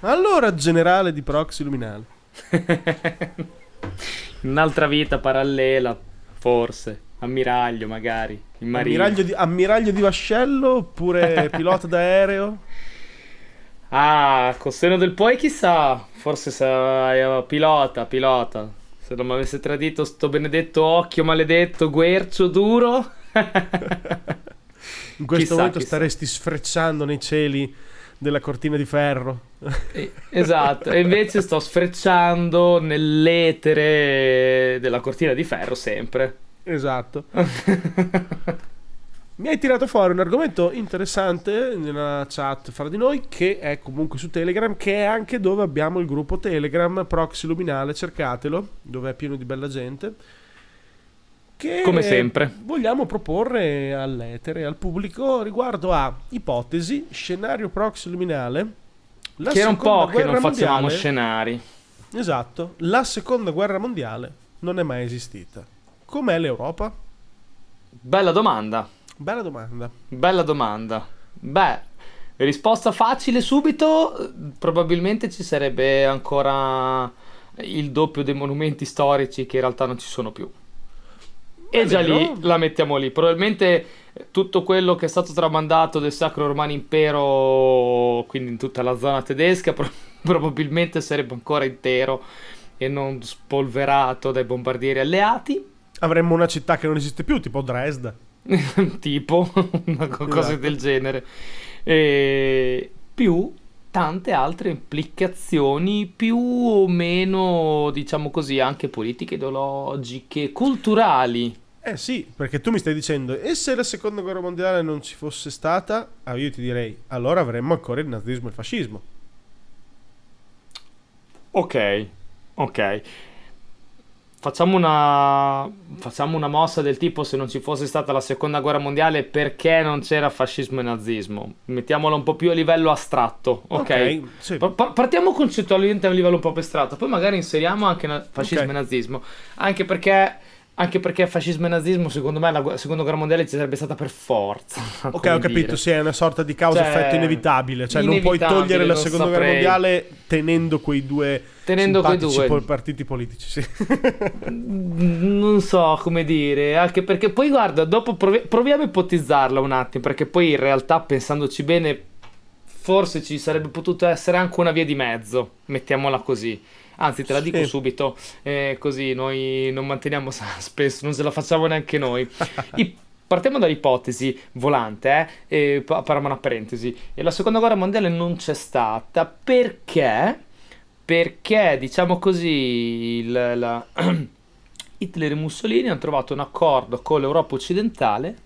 Allora, generale di proxy luminale. Un'altra vita parallela, forse. Ammiraglio, magari. Ammiraglio di, ammiraglio di vascello oppure pilota d'aereo? Ah, col seno del poi chissà. Forse sarà pilota, pilota. Se non mi avesse tradito sto benedetto occhio maledetto, guercio, duro. In questo Chissà, momento chissà. staresti sfrecciando nei cieli della cortina di ferro. Esatto, e invece sto sfrecciando nell'etere della cortina di ferro sempre. esatto. Mi hai tirato fuori un argomento interessante nella chat fra di noi che è comunque su Telegram, che è anche dove abbiamo il gruppo Telegram Proxy Luminale, cercatelo, dove è pieno di bella gente. Che Come sempre. Vogliamo proporre all'etere, al pubblico riguardo a ipotesi, scenario Proxy Luminale. la che era un po' che non facevamo mondiale- scenari. Esatto, la seconda guerra mondiale non è mai esistita. Com'è l'Europa? Bella domanda. Bella domanda. Bella domanda. Beh, risposta facile subito, probabilmente ci sarebbe ancora il doppio dei monumenti storici che in realtà non ci sono più. E È già lì la mettiamo lì. Probabilmente eh, tutto quello che è stato tramandato del Sacro Romano Impero, quindi in tutta la zona tedesca, pro- probabilmente sarebbe ancora intero e non spolverato dai bombardieri alleati. Avremmo una città che non esiste più, tipo Dresda. tipo una co- cosa Esatto. del genere e più tante altre implicazioni più o meno diciamo così anche politiche ideologiche culturali Eh sì, perché tu mi stai dicendo, e se la seconda guerra mondiale non ci fosse stata? Ah, io ti direi, allora avremmo ancora il nazismo e il fascismo. ok ok Facciamo una, facciamo una mossa del tipo se non ci fosse stata la seconda guerra mondiale perché non c'era fascismo e nazismo mettiamola un po' più a livello astratto ok, sì. Pa- pa- Partiamo concettualmente a un livello un po' più astratto, poi magari inseriamo anche na- fascismo Ok. e nazismo. Anche perché, anche perché fascismo e nazismo, secondo me, la seconda guerra mondiale ci sarebbe stata per forza. Ok, ho capito, dire. sì, è una sorta di causa-effetto Cioè, inevitabile. Cioè, non puoi inevitabile, togliere la seconda guerra saprei. mondiale tenendo quei due Tenendo quei due. partiti politici. Sì. Non so come dire, anche perché poi guarda, dopo provi- proviamo a ipotizzarla un attimo, perché poi in realtà pensandoci bene, forse ci sarebbe potuto essere anche una via di mezzo, mettiamola così. Anzi, te la dico Sì. subito, eh, così noi non manteniamo suspense, non ce la facciamo neanche noi. I- Partiamo dall'ipotesi volante, eh, e pa- apriamo una parentesi. E la seconda guerra mondiale non c'è stata perché, perché diciamo così, il- la- Hitler e Mussolini hanno trovato un accordo con l'Europa occidentale,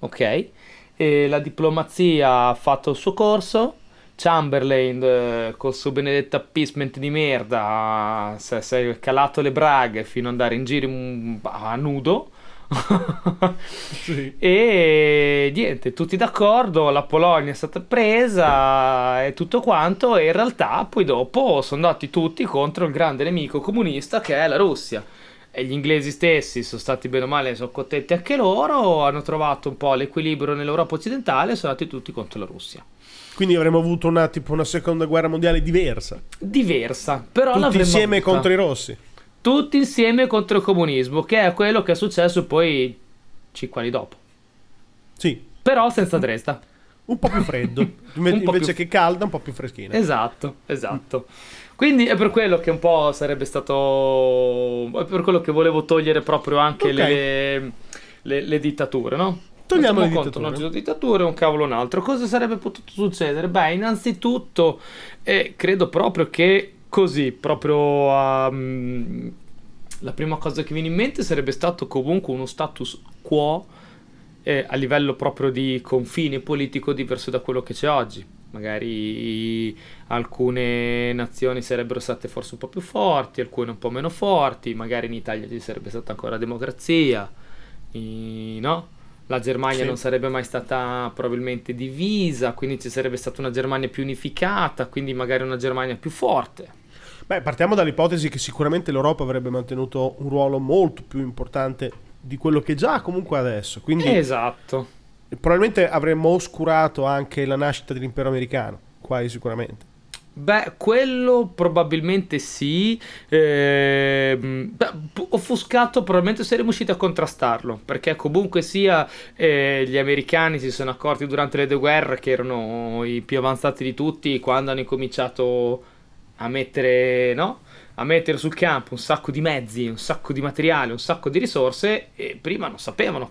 ok? E la diplomazia ha fatto il suo corso. Chamberlain, eh, col suo benedetto appeasement di merda, si è- calato le braghe fino ad andare in giro in- a nudo. Sì. E niente, tutti d'accordo, la Polonia è stata presa e tutto quanto, e in realtà poi dopo sono andati tutti contro il grande nemico comunista che è la Russia. E gli inglesi stessi sono stati bene o male, sono contenti anche loro, hanno trovato un po' l'equilibrio nell'Europa occidentale e sono andati tutti contro la Russia. Quindi avremmo avuto una, tipo una seconda guerra mondiale diversa. Diversa, però Tutti l'avremmo insieme avuta. contro i rossi. Tutti insieme contro il comunismo, che è quello che è successo poi cinque anni dopo. Sì, Però senza Dresda. un po' più freddo. Invece più- che calda, un po' più freschina. Esatto, esatto. Quindi è per quello che un po' sarebbe stato. È per quello che volevo togliere proprio anche Ok. le, le- le dittature, no? Togliamo le conto, dittature. Non ci sono dittature, un cavolo un altro. Cosa sarebbe potuto succedere? Beh, innanzitutto, eh, credo proprio che così, proprio ehm, la prima cosa che viene in mente sarebbe stato comunque uno status quo eh, a livello proprio di confine politico diverso da quello che c'è oggi. Magari alcune nazioni sarebbero state forse un po' più forti, alcune un po' meno forti, magari in Italia ci sarebbe stata ancora democrazia, i- no? La Germania Sì. non sarebbe mai stata probabilmente divisa, quindi ci sarebbe stata una Germania più unificata, quindi magari una Germania più forte. Beh, partiamo dall'ipotesi che sicuramente l'Europa avrebbe mantenuto un ruolo molto più importante di quello che già comunque adesso. Quindi Esatto. probabilmente avremmo oscurato anche la nascita dell'impero americano, quasi sicuramente. Beh, quello probabilmente sì. Eh, offuscato probabilmente saremmo riusciti a contrastarlo. Perché comunque sia eh, gli americani si sono accorti durante le due guerre che erano i più avanzati di tutti quando hanno incominciato a mettere, no? a mettere sul campo un sacco di mezzi, un sacco di materiale, un sacco di risorse e prima non sapevano,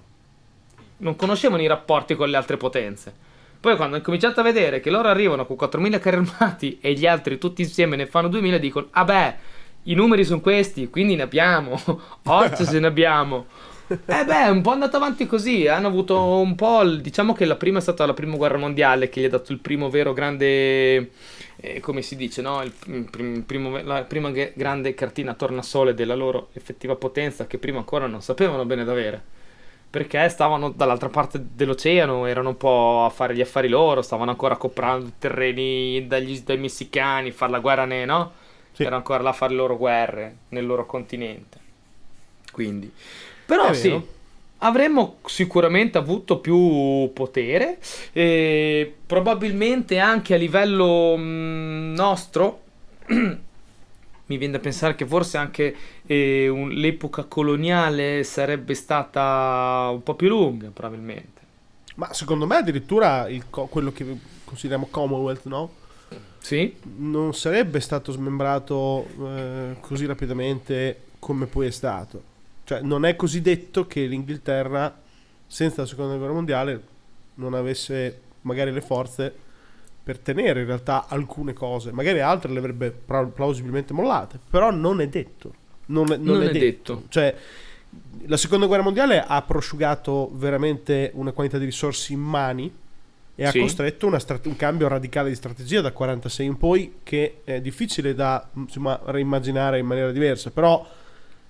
non conoscevano i rapporti con le altre potenze. Poi quando hanno cominciato a vedere che loro arrivano con 4.000 carri armati e gli altri tutti insieme ne fanno 2.000, dicono, ah beh, i numeri sono questi, quindi ne abbiamo, Horse se ne abbiamo. Eh beh, è un po' andato avanti così, hanno avuto un po', diciamo che la prima è stata la prima guerra mondiale che gli ha dato il primo vero grande, eh, come si dice, no? il, il primo, la prima grande cartina tornasole della loro effettiva potenza che prima ancora non sapevano bene da avere perché stavano dall'altra parte dell'oceano, erano un po' a fare gli affari loro, stavano ancora comprando terreni dagli, dai messicani, fare la guerra, ne, no? Sì. Erano ancora là a fare le loro guerre nel loro continente. Quindi, però sì, avremmo sicuramente avuto più potere, e probabilmente anche a livello mh, mm, nostro. mi viene da pensare che forse anche eh, un, l'epoca coloniale sarebbe stata un po' più lunga, probabilmente. Ma secondo me addirittura il, quello che consideriamo Commonwealth, no? Sì. Non sarebbe stato smembrato eh, così rapidamente come poi è stato. Cioè, non è così detto che l'Inghilterra, senza la seconda guerra mondiale, non avesse magari le forze per tenere in realtà alcune cose, magari altre le avrebbe plausibilmente mollate, però non è detto. Non è, non non è, è detto. detto. Cioè, la seconda guerra mondiale ha prosciugato veramente una quantità di risorse in mani e sì. ha costretto strate- un cambio radicale di strategia da 46 in poi che è difficile da insomma, reimmaginare in maniera diversa, però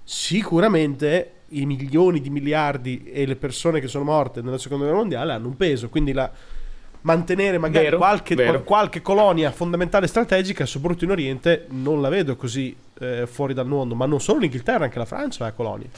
sicuramente i milioni di miliardi e le persone che sono morte nella seconda guerra mondiale hanno un peso, quindi la, mantenere magari vero, qualche, vero. qualche, colonia fondamentale strategica, soprattutto in Oriente, non la vedo così eh, fuori dal mondo, ma non solo l'Inghilterra, anche la Francia ha colonie.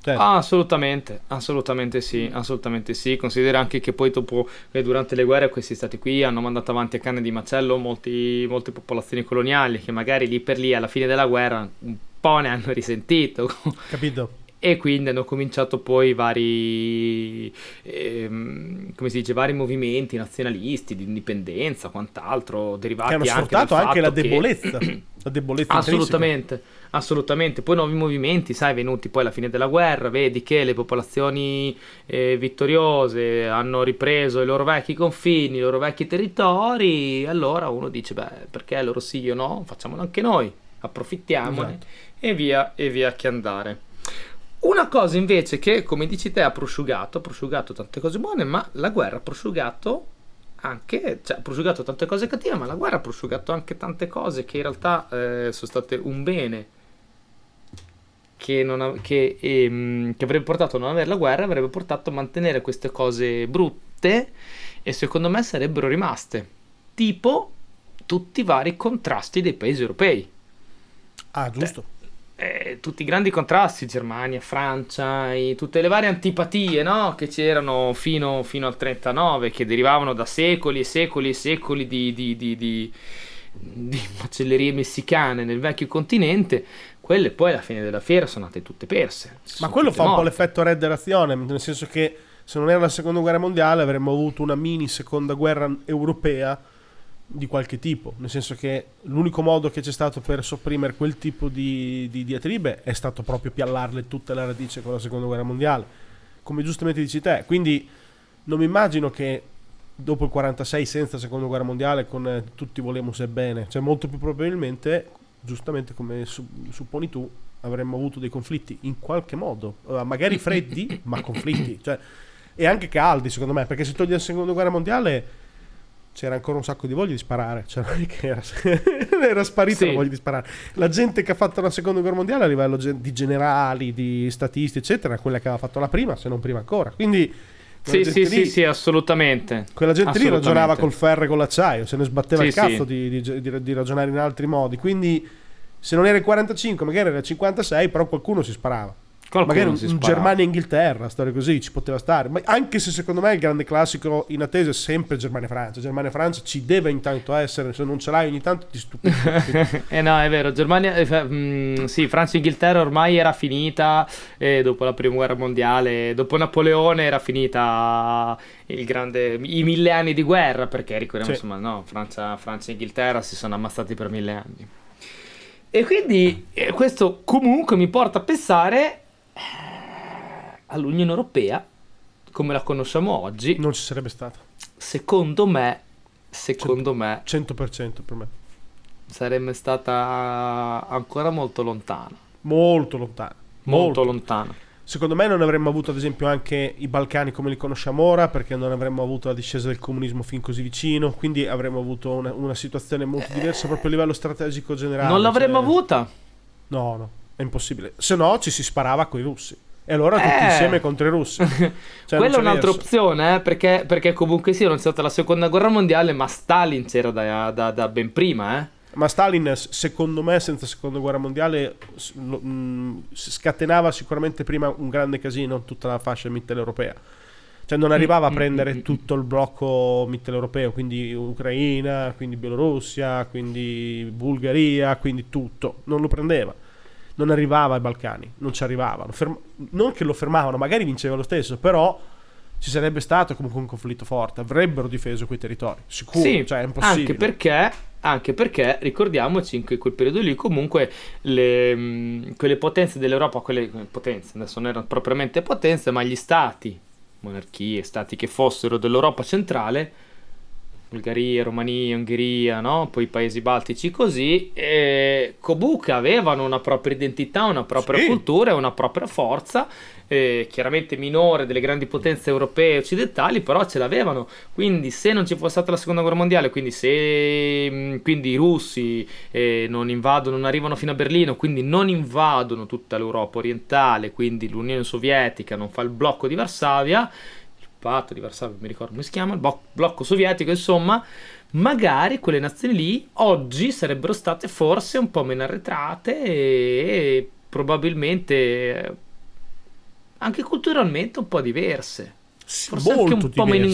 Cioè. Ah, assolutamente, assolutamente sì, assolutamente sì. Considera anche che poi dopo, eh, durante le guerre, questi stati qui hanno mandato avanti a canne di macello molti, molte popolazioni coloniali che magari lì per lì alla fine della guerra un po' ne hanno risentito. Capito? E quindi hanno cominciato poi vari, ehm, come si dice, vari movimenti nazionalisti di indipendenza, quant'altro, derivati che hanno sfruttato anche, anche la debolezza, che... la debolezza assolutamente, intrinseca. assolutamente. Poi nuovi movimenti, sai, venuti poi alla fine della guerra, vedi che le popolazioni eh, vittoriose hanno ripreso i loro vecchi confini, i loro vecchi territori, allora uno dice, beh, perché loro sì, io no, facciamolo anche noi, approfittiamone esatto. e via, e via che andare. Una cosa invece che, come dici te, ha prosciugato, ha prosciugato tante cose buone, ma la guerra ha prosciugato anche, cioè ha prosciugato tante cose cattive, ma la guerra ha prosciugato anche tante cose che in realtà eh, sono state un bene che, ha, che, ehm, che, avrebbe portato a non avere la guerra, avrebbe portato a mantenere queste cose brutte e secondo me sarebbero rimaste. Tipo tutti i vari contrasti dei paesi europei. Ah, giusto. Beh, eh, tutti i grandi contrasti, Germania, Francia, i, tutte le varie antipatie no? che c'erano fino, fino, al 39, che derivavano da secoli e secoli e secoli di, di, di, di, di macellerie messicane nel vecchio continente, quelle poi alla fine della fiera sono andate tutte perse. Ma quello fa morte. un po' l'effetto Red Razione, nel senso che se non era la seconda guerra mondiale avremmo avuto una mini seconda guerra europea di qualche tipo, nel senso che l'unico modo che c'è stato per sopprimere quel tipo di, di diatribe è stato proprio piallarle tutte la radice con la seconda guerra mondiale, come giustamente dici te. Quindi non mi immagino che dopo il 46 senza seconda guerra mondiale con eh, tutti volemo se bene, cioè molto più probabilmente, giustamente come su, supponi tu, avremmo avuto dei conflitti in qualche modo, uh, magari freddi, ma conflitti, cioè, e anche caldi secondo me, perché se togli la seconda guerra mondiale c'era ancora un sacco di voglia di sparare. Cioè, non è che era, era sparita sì. la voglia di sparare. La gente che ha fatto la seconda guerra mondiale a livello di generali, di statisti, eccetera, è quella che aveva fatto la prima, se non prima ancora. Quindi. Sì, sì, lì, sì, sì, assolutamente. Quella gente assolutamente. lì ragionava col ferro e con l'acciaio, se ne sbatteva sì, il cazzo di, di, di, di, ragionare in altri modi. Quindi, se non era il 45, magari era il 56, però qualcuno si sparava. Qualcuno Magari un, si un sparava. Germania-Inghilterra, storia così, ci poteva stare. Ma anche se secondo me il grande classico in attesa è sempre Germania-Francia. Germania-Francia ci deve intanto essere, se non ce l'hai ogni tanto ti stupisce. eh no, è vero, Germania, eh, fa- mm, sì, Francia-Inghilterra ormai era finita eh, dopo la prima guerra mondiale, dopo Napoleone era finita il grande, i mille anni di guerra, perché ricordiamo Sì. insomma, no, Francia, Francia e Inghilterra si sono ammazzati per mille anni. E quindi eh, questo comunque mi porta a pensare eh, all'Unione Europea, come la conosciamo oggi, non ci sarebbe stata. secondo me, secondo me 100% per me. sarebbe stata ancora molto lontana. Molto lontano. Molto lontana. Secondo me non avremmo avuto ad esempio anche i Balcani come li conosciamo ora perché non avremmo avuto la discesa del comunismo fin così vicino, quindi avremmo avuto una, una situazione molto diversa proprio a livello strategico generale. non l'avremmo cioè- avuta. No, no, è impossibile. Se no ci si sparava con i russi. E allora tutti Eh. insieme contro i russi. Cioè, Quella è un'altra verso. opzione, eh, perché, perché comunque sì, non c'è stata la seconda guerra mondiale, ma Stalin c'era da, da- da ben prima, eh. Ma Stalin, secondo me, senza seconda guerra mondiale, lo- mh, s- scatenava sicuramente prima un grande casino in tutta la fascia mitteleuropea. Cioè non arrivava a Mm, mm, prendere mm, mm. tutto il blocco mitteleuropeo, quindi Ucraina, quindi Bielorussia, quindi Bulgaria, quindi tutto. Non lo prendeva. Non arrivava ai Balcani, non ci arrivavano. Ferm- non che lo fermavano, magari vinceva lo stesso, però ci sarebbe stato comunque un conflitto forte. Avrebbero difeso quei territori, sicuro. Sì, cioè è impossibile. anche perché, anche perché ricordiamoci in que- quel periodo lì comunque le, mh, quelle potenze dell'Europa, quelle potenze, adesso non erano propriamente potenze, ma gli stati, monarchie, stati che fossero dell'Europa centrale, Bulgaria, Romania, Ungheria, no? poi i paesi baltici così, e comunque avevano una propria identità, una propria Sì. cultura e una propria forza, eh, chiaramente minore delle grandi potenze europee e occidentali, però ce l'avevano. Quindi se non ci fosse stata la seconda guerra mondiale, quindi se mh, quindi i russi eh, non invadono, non arrivano fino a Berlino, quindi non invadono tutta l'Europa orientale, quindi l'Unione Sovietica non fa il blocco di Varsavia, patto di Varsavia, non mi ricordo come si chiama, il bo- blocco sovietico, insomma, magari quelle nazioni lì oggi sarebbero state forse un po' meno arretrate e probabilmente eh, anche culturalmente un po' diverse. Forse anche un po' meno,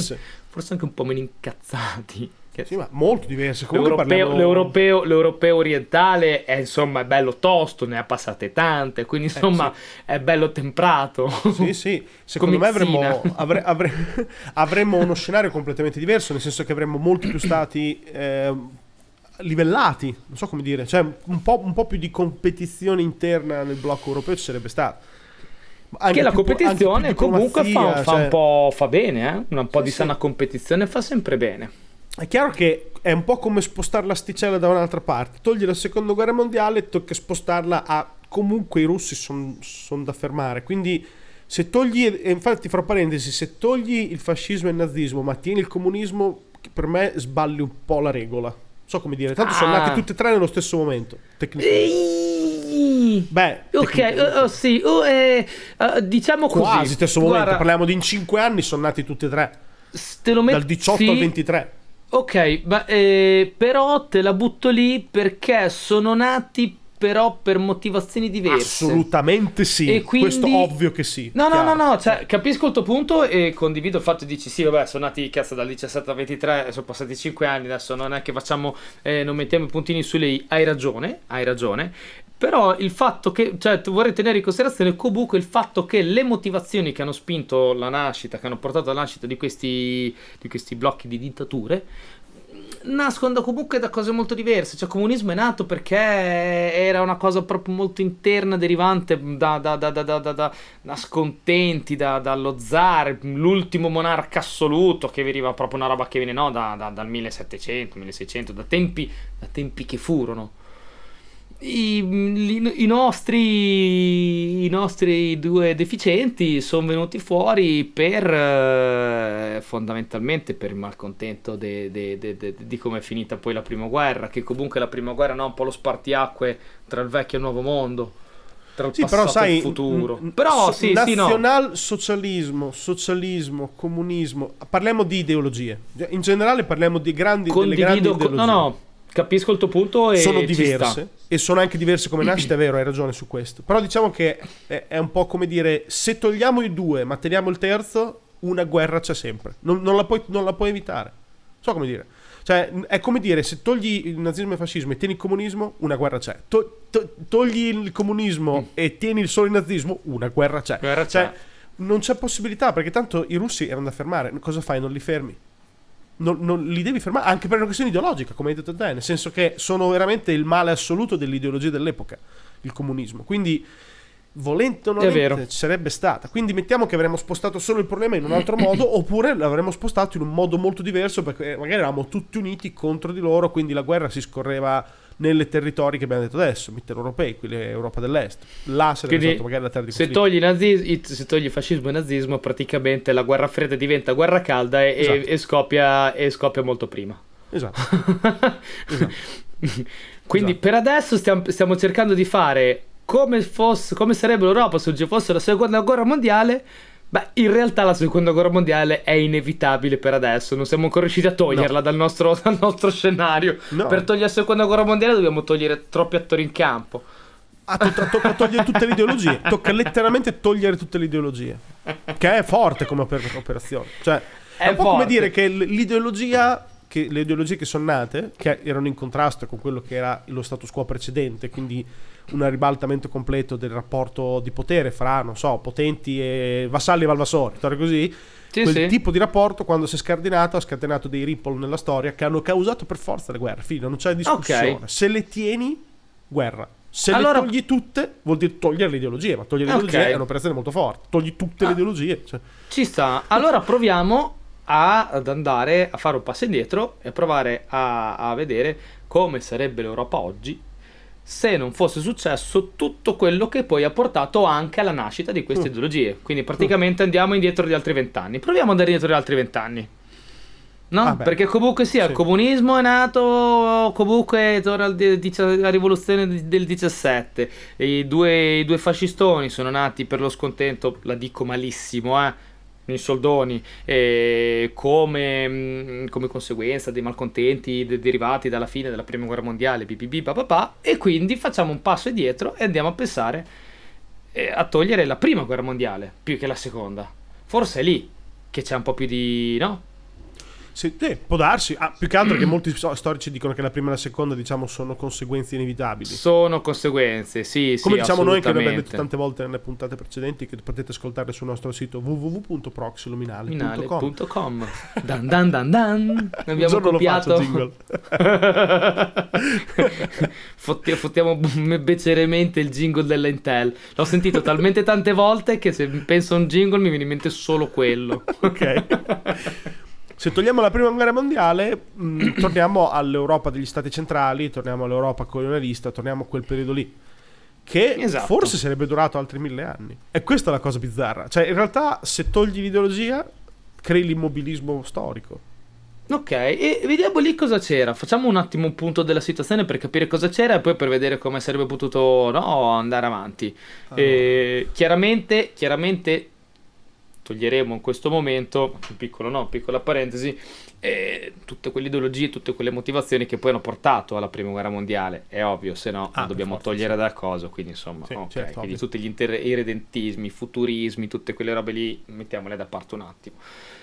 forse anche un po' meno incazzati. Che- Sì, ma molto diverse. Comunque L'europeo, parliamo... l'europeo- l'europeo orientale è insomma è bello tosto, ne ha passate tante, quindi insomma è bello temprato. Sì, sì. Secondo me avremmo, avre- avre- avremmo uno scenario completamente diverso, nel senso che avremmo molti più stati eh, livellati, non so come dire, cioè un po', un po' più di competizione interna nel blocco europeo ci sarebbe stato. Anche che la più- competizione comunque fa, fa cioè- un po' fa bene, eh? un po' Sì, di sì. sana competizione fa sempre bene. È chiaro che è un po' come spostare l'asticella da un'altra parte. Togli la seconda guerra mondiale, tocca spostarla a comunque i russi sono da fermare. Quindi se togli, e infatti fra parentesi, se togli il fascismo e il nazismo, ma tieni il comunismo, per me sballi un po' la regola. So come dire, tanto sono Ah. nati tutti e tre nello stesso momento. tecnicamente. Beh, Ok, oh, oh, sì, oh, eh, eh, diciamo così. quasi stesso momento. Guarda, Parliamo di in 5 anni, sono nati tutti e tre. te lo met- Dal 18 sì, al 23. Ok, ma, eh, però te la butto lì perché sono nati però per motivazioni diverse. Assolutamente sì. E quindi- Questo ovvio che sì. No, no, no, no, cioè, capisco il tuo punto e condivido il fatto di dici sì, vabbè, sono nati cazzo dal 17 al 23, sono passati 5 anni, adesso non è che facciamo, eh, non mettiamo i puntini su lei, hai ragione, hai ragione. Però il fatto che, cioè, vorrei tenere in considerazione comunque il fatto che le motivazioni che hanno spinto la nascita, che hanno portato alla nascita di questi, di questi blocchi di dittature, nascono comunque da cose molto diverse. Cioè, il comunismo è nato perché era una cosa proprio molto interna, derivante da, da, da, da, scontenti, da- dallo zar, l'ultimo monarca assoluto, che veniva proprio una roba che viene no, da- da- dal 1700, 1600, da tempi, da tempi che furono. I, i- nostri, I nostri due deficienti sono venuti fuori per eh, fondamentalmente per il malcontento di come è finita poi la prima guerra, che comunque la prima guerra no, è un po' lo spartiacque tra il vecchio e il nuovo mondo, tra il Sì, passato però sai, e il futuro. n- Però so- sì, sì, no. nazionalsocialismo, socialismo, comunismo, parliamo di ideologie. In generale parliamo di grandi delle grandi ideologie. no, no, capisco il tuo punto e sono diverse, e sono anche diverse come nascite, è vero, hai ragione su questo. Però diciamo che è, è un po' come dire, se togliamo i due ma teniamo il terzo, una guerra c'è sempre. Non, non, la, puoi, non la puoi evitare. So come dire. Cioè, è come dire, se togli il nazismo e il fascismo e tieni il comunismo, una guerra c'è. To- to- togli il comunismo mm. e tieni solo il nazismo, una guerra c'è. Guerra cioè, c'è. non c'è possibilità, perché tanto i russi erano da fermare. Cosa fai? Non li fermi? Non, non, li devi fermare anche per una questione ideologica, come hai detto te, nel senso che sono veramente il male assoluto dell'ideologia dell'epoca, il comunismo. Quindi volente o non ci sarebbe stata. Quindi mettiamo che avremmo spostato solo il problema in un altro modo, oppure l'avremmo spostato in un modo molto diverso, perché magari eravamo tutti uniti contro di loro, quindi la guerra si scorreva nelle territori che abbiamo detto adesso, mitteleuropei, quelli Europa dell'Est. Là sarebbe quindi, stato magari la terra di se togli, nazis- se togli fascismo e nazismo, praticamente la guerra fredda diventa guerra calda e, esatto. e, scoppia, e scoppia, molto prima. Esatto. esatto. Quindi esatto. per adesso stiamo, stiamo cercando di fare come, fosse, come sarebbe l'Europa se ci fosse la seconda guerra mondiale. Beh, in realtà la seconda guerra mondiale è inevitabile per adesso. Non siamo ancora riusciti a toglierla no. dal, nostro, dal, nostro, scenario. No. Per togliere la seconda guerra mondiale dobbiamo togliere troppi attori in campo. Ah, to- tocca togliere tutte le ideologie. Tocca letteralmente togliere tutte le ideologie. Che è forte come oper- operazione. Cioè, è, è un po' forte. come dire che l'ideologia che le ideologie che sono nate, che erano in contrasto con quello che era lo status quo precedente, quindi un ribaltamento completo del rapporto di potere fra, non so, potenti e vassalli e valvasori, storia così. Sì, quel sì. tipo di rapporto quando si è scardinato ha scatenato dei ripple nella storia che hanno causato per forza le guerre. Fino, non c'è discussione. Okay. Se le tieni, guerra. Se allora... le togli tutte, vuol dire togliere le ideologie, ma togliere le okay. ideologie è un'operazione molto forte. Togli tutte ah. le ideologie. Cioè. Ci sta. Allora proviamo a, ad andare a fare un passo indietro e provare a, a vedere come sarebbe l'Europa oggi se non fosse successo tutto quello che poi ha portato anche alla nascita di queste mm. ideologie. Quindi praticamente mm. andiamo indietro di altri vent'anni. Proviamo ad andare indietro di altri vent'anni. No? Ah Perché comunque sia, sì. il comunismo è nato comunque torna alla rivoluzione del 17. I due, I due fascistoni sono nati per lo scontento, la dico malissimo, eh in soldoni eh, come, mm, come, conseguenza dei malcontenti de- derivati dalla fine della prima guerra mondiale BBB, papà, e quindi facciamo un passo indietro e andiamo a pensare eh, a togliere la prima guerra mondiale più che la seconda forse è lì che c'è un po' più di no? Sì, sì, può darsi. Ah, più che altro che molti storici dicono che la prima e la seconda, diciamo, sono conseguenze inevitabili. Sono conseguenze, sì, Come sì, diciamo noi che abbiamo detto tante volte nelle puntate precedenti, che potete ascoltare sul nostro sito www.proxiluminale.com. dan dan dan dan. Abbiamo copiato. Fotti, fottiamo beceriamente il jingle dell'Intel. L'ho sentito talmente tante volte che se penso a un jingle mi viene in mente solo quello. ok. Se togliamo la prima guerra mondiale, mh, mm, torniamo all'Europa degli stati centrali, torniamo all'Europa colonialista, torniamo a quel periodo lì. Che esatto. forse sarebbe durato altri mille anni. E questa è la cosa bizzarra. Cioè, in realtà, se togli l'ideologia, crei l'immobilismo storico. Ok, e vediamo lì cosa c'era. Facciamo un attimo un punto della situazione per capire cosa c'era e poi per vedere come sarebbe potuto no, andare avanti. Ah, e, chiaramente, chiaramente toglieremo in questo momento, piccolo no, piccola parentesi, eh, tutte quelle ideologie, tutte quelle motivazioni che poi hanno portato alla prima guerra mondiale, è ovvio, se no ah, dobbiamo forza, togliere sì. dal coso, quindi insomma, sì, okay. certo, quindi tutti gli inter- irredentismi, futurismi, tutte quelle robe lì, mettiamole da parte un attimo.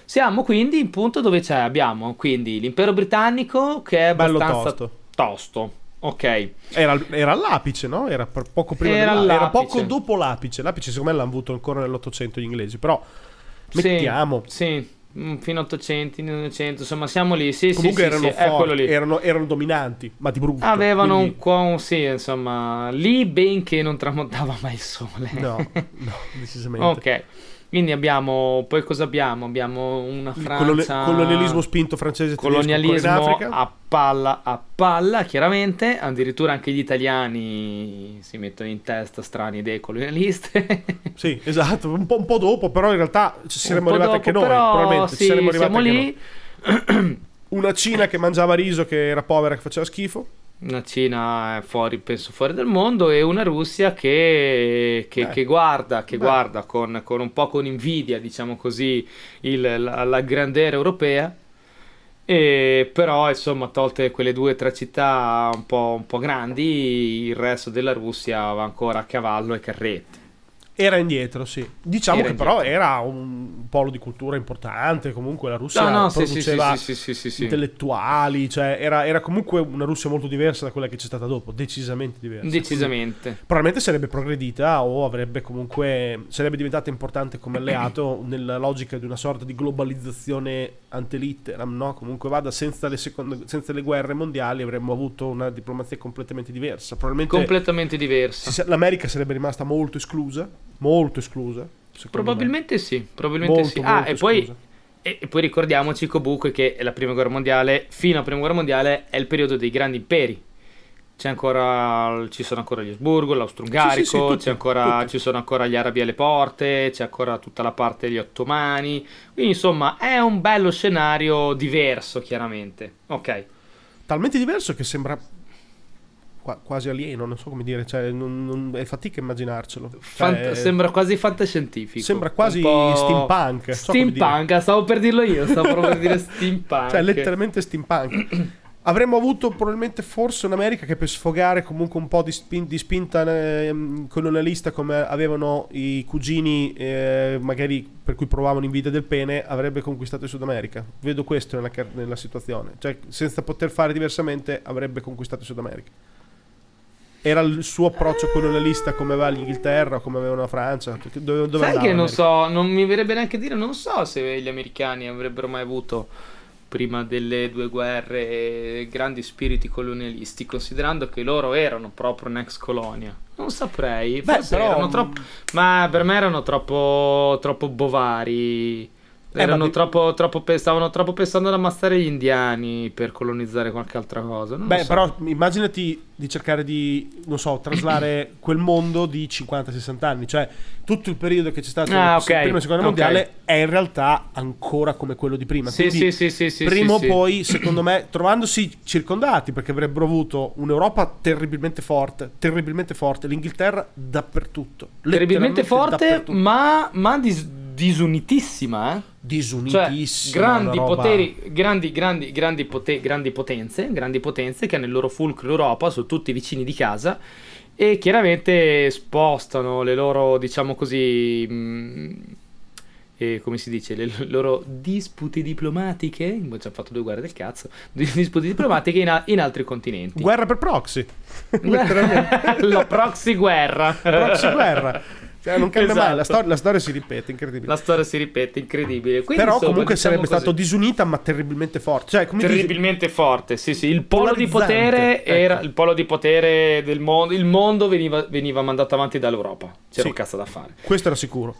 Siamo quindi in punto dove c'è, abbiamo quindi l'impero britannico che è abbastanza tosto. tosto. Ok. Era, era all'apice, no? Era poco prima era, era poco dopo l'apice. L'apice, secondo me, l'hanno avuto ancora nell'Ottocento gli inglesi. Però Mettiamo. Sì, sì. Mm, fino a 800, 900, insomma siamo lì. Sì, Comunque sì, erano sì, forti, erano, erano, dominanti, ma di brutto. Avevano quindi... un po', sì, insomma, lì benché non tramontava mai il sole. No, no, decisamente. ok. Quindi abbiamo, poi cosa abbiamo? Abbiamo una Francia... colonialismo spinto francese Colonialismo a palla a palla, chiaramente. Addirittura anche gli italiani si mettono in testa strane idee colonialiste. sì, esatto, un po', un po', dopo, però in realtà ci saremmo arrivati dopo, anche noi, probabilmente. Sì, ci saremmo arrivati siamo lì. Una Cina che mangiava riso, che era povera, che faceva schifo una Cina fuori, penso fuori dal mondo e una Russia che, che, che guarda, che guarda con, con, un po' con invidia, diciamo così, il, la, la grandera europea. E però, insomma, tolte quelle due o tre città un po', un po' grandi, il resto della Russia va ancora a cavallo e carretti. Era indietro, sì. Diciamo Era che però era un polo di cultura importante, comunque la Russia No, no, produceva sì, sì, sì, intellettuali, cioè era, era comunque una Russia molto diversa da quella che c'è stata dopo, decisamente diversa. Decisamente. Probabilmente sarebbe progredita o avrebbe comunque sarebbe diventata importante come alleato nella logica di una sorta di globalizzazione ante litteram, no? Comunque vada senza le, seconde- senza le guerre mondiali avremmo avuto una diplomazia completamente diversa. Probabilmente Completamente diversa. l'America sarebbe rimasta molto esclusa, molto esclusa. secondo Probabilmente sì, probabilmente Molto, sì. Ah, molto e poi, e, e poi ricordiamoci comunque che la prima guerra mondiale, fino alla prima guerra mondiale, è il periodo dei grandi imperi. C'è ancora, ci sono ancora gli Asburgo, l'Austro-Ungarico, Sì, sì, sì, tutti, c'è ancora, ci sono ancora gli arabi alle porte, c'è ancora tutta la parte degli ottomani. Quindi insomma è un bello scenario diverso, chiaramente. Ok. me. Talmente diverso che sembra qua- quasi alieno, non so come dire, cioè non, non- è fatica immaginarcelo. Cioè, Fant- sembra quasi fantascientifico. sembra quasi steampunk, non so. Steampunk, stavo per dirlo io, stavo proprio per dire steampunk. Cioè, letteralmente steampunk. Avremmo avuto probabilmente forse un'America che per sfogare comunque un po' di, spin- di spinta ehm, colonialista come avevano i cugini eh, magari per cui provavano invidia del pene avrebbe conquistato il Sud America. Vedo questo nella, nella situazione. Cioè senza poter fare diversamente avrebbe conquistato il Sud America. Era il suo approccio colonialista come aveva l'Inghilterra o come aveva la Francia? Dove, dove Sai che non so, non mi verrebbe neanche dire, non so se gli americani avrebbero mai avuto prima delle due guerre grandi spiriti colonialisti, considerando che loro erano proprio un'ex colonia. Non saprei, Beh, forse però- erano troppo, ma per me erano troppo, troppo bovari. Eh, Erano ma di- troppo, troppo pe- stavano troppo pensando ad ammazzare gli indiani per colonizzare qualche altra cosa. Non Beh, so. però immaginati di cercare di, non so, traslare quel mondo di 50-60 anni, cioè tutto il periodo che c'è stato Ah, la ok, prima e seconda ok. mondiale è in realtà ancora come quello di prima. Sì, Quindi, sì, sì, sì, sì, prima o sì, sì. poi, secondo me, trovandosi circondati, perché avrebbero avuto un'Europa terribilmente forte, terribilmente forte, l'Inghilterra dappertutto. terribilmente forte, dappertutto. ma, ma dis- disunitissima, eh? Cioè, disunitissima. grandi una roba- poteri, grandi, grandi, grandi, pote- grandi potenze, grandi potenze che hanno il loro fulcro Europa, sono tutti vicini di casa e chiaramente spostano le loro, diciamo così, mh, eh, come si dice, le loro dispute diplomatiche, abbiamo già fatto due guerre del cazzo, dispute diplomatiche in, a- in altri continenti. Guerra per proxy. La proxy guerra. proxy guerra. Cioè, non cambia mai, la, Esatto. stor- la storia si ripete, incredibile. La storia si ripete, incredibile. Quindi, Però insomma, comunque diciamo sarebbe così, stato disunita ma terribilmente forte. Cioè, come dici- terribilmente forte. Sì, sì, il polo di potere ecco. era il polo di potere del mondo. Il mondo veniva, veniva mandato avanti dall'Europa. C'era Sì. un cazzo da fare. Questo era sicuro.